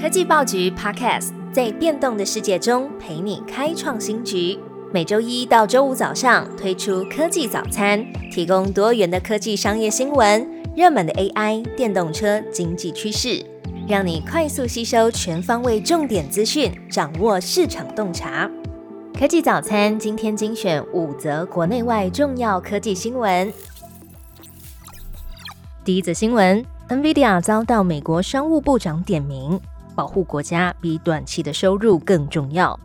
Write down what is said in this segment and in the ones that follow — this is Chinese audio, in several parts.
科技报局 Podcast 在变动的世界中陪你开创新局。每周一到周五早上推出科技早餐，提供多元的科技商业新闻、热门的 AI、电动车、经济趋势，让你快速吸收全方位重点资讯，掌握市场洞察。科技早餐今天精选五则国内外重要科技新闻。第一则新闻：NVIDIA 遭到美国商务部长点名。保护国家比短期的收入更重要。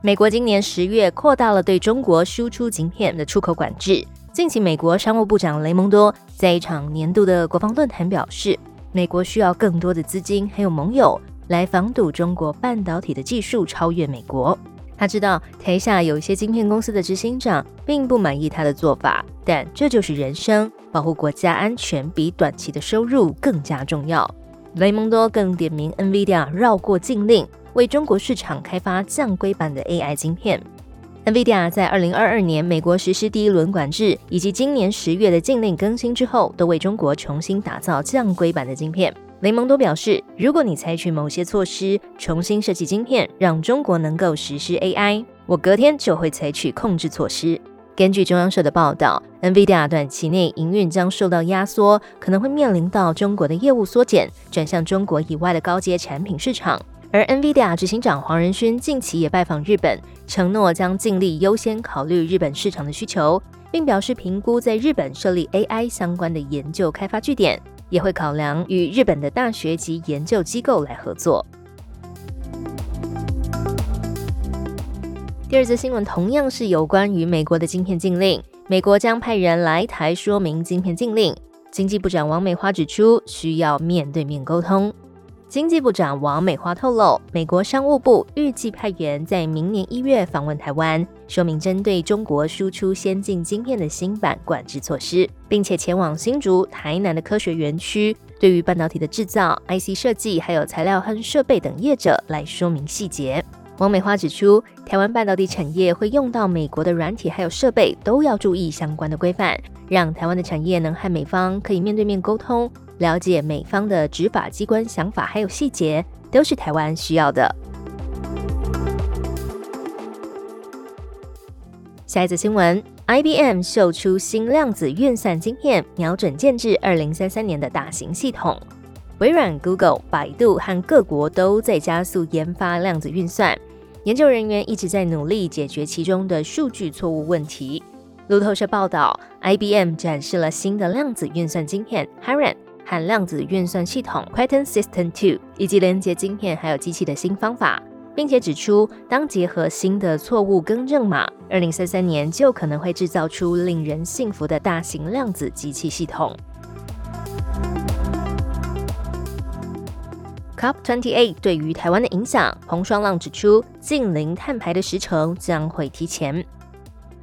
美国今年十月扩大了对中国输出晶片的出口管制。近期，美国商务部长雷蒙多在一场年度的国防论坛表示，美国需要更多的资金还有盟友来防堵中国半导体的技术超越美国。他知道台下有一些晶片公司的执行长并不满意他的做法，但这就是人生，保护国家安全比短期的收入更加重要。雷蒙多更点名 NVIDIA 绕过禁令，为中国市场开发降规版的 AI 晶片。NVIDIA 在二零二二年美国实施第一轮管制，以及今年十月的禁令更新之后，都为中国重新打造降规版的晶片。雷蒙多表示，如果你采取某些措施，重新设计晶片，让中国能够实施 AI，我隔天就会采取控制措施。根据中央社的报道，NVIDIA 短期内营运将受到压缩，可能会面临到中国的业务缩减，转向中国以外的高阶产品市场。而 NVIDIA 执行长黄仁勋近期也拜访日本，承诺将尽力优先考虑日本市场的需求，并表示评估在日本设立 AI 相关的研究开发据点，也会考量与日本的大学及研究机构来合作。第二则新闻同样是有关于美国的晶片禁令，美国将派人来台说明晶片禁令。经济部长王美花指出，需要面对面沟通。经济部长王美花透露，美国商务部预计派员在明年一月访问台湾，说明针对中国输出先进晶片的新版管制措施，并且前往新竹、台南的科学园区，对于半导体的制造、IC 设计，还有材料和设备等业者来说明细节。王美花指出，台湾半导体产业会用到美国的软体还有设备，都要注意相关的规范，让台湾的产业能和美方可以面对面沟通，了解美方的执法机关想法还有细节，都是台湾需要的。下一则新闻，IBM 秀出新量子运算晶片，瞄准建制二零三三年的大型系统。微软、Google、百度和各国都在加速研发量子运算。研究人员一直在努力解决其中的数据错误问题。路透社报道，IBM 展示了新的量子运算晶片 h a r o n 和量子运算系统 Quantum System Two，以及连接晶片还有机器的新方法，并且指出，当结合新的错误更正码，二零三三年就可能会制造出令人信服的大型量子机器系统。COP Twenty Eight 对于台湾的影响，彭双浪指出，近零碳排的时程将会提前。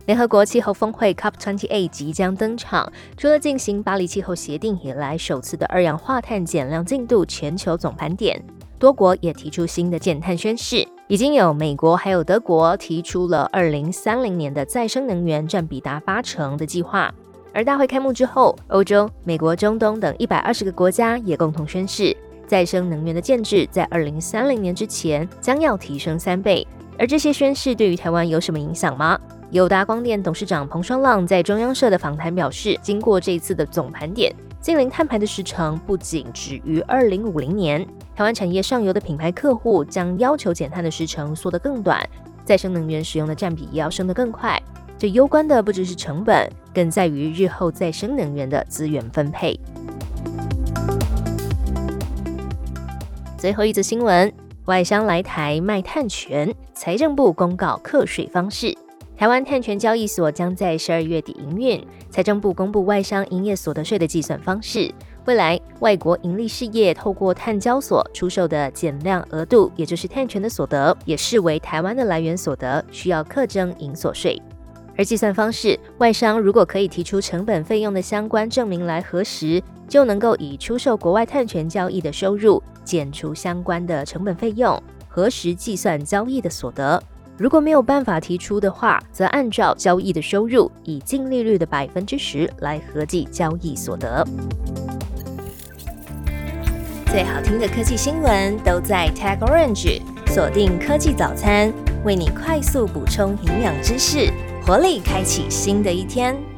联合国气候峰会 COP Twenty Eight 即将登场，除了进行巴黎气候协定以来首次的二氧化碳减量进度全球总盘点，多国也提出新的减碳宣誓。已经有美国还有德国提出了二零三零年的再生能源占比达八成的计划。而大会开幕之后，欧洲、美国、中东等一百二十个国家也共同宣誓。再生能源的建制在二零三零年之前将要提升三倍，而这些宣示对于台湾有什么影响吗？友达光电董事长彭双浪在中央社的访谈表示，经过这一次的总盘点，近零碳排的时程不仅止于二零五零年，台湾产业上游的品牌客户将要求减碳的时程缩得更短，再生能源使用的占比也要升得更快。这攸关的不只是成本，更在于日后再生能源的资源分配。最后一则新闻：外商来台卖碳权，财政部公告课税方式。台湾碳权交易所将在十二月底营运，财政部公布外商营业所得税的计算方式。未来外国盈利事业透过碳交所出售的减量额度，也就是碳权的所得，也视为台湾的来源所得，需要课征营所税。而计算方式，外商如果可以提出成本费用的相关证明来核实，就能够以出售国外碳权交易的收入减除相关的成本费用，核实计算交易的所得。如果没有办法提出的话，则按照交易的收入以净利率的百分之十来合计交易所得。最好听的科技新闻都在 Tag Orange，锁定科技早餐，为你快速补充营养知识，活力开启新的一天。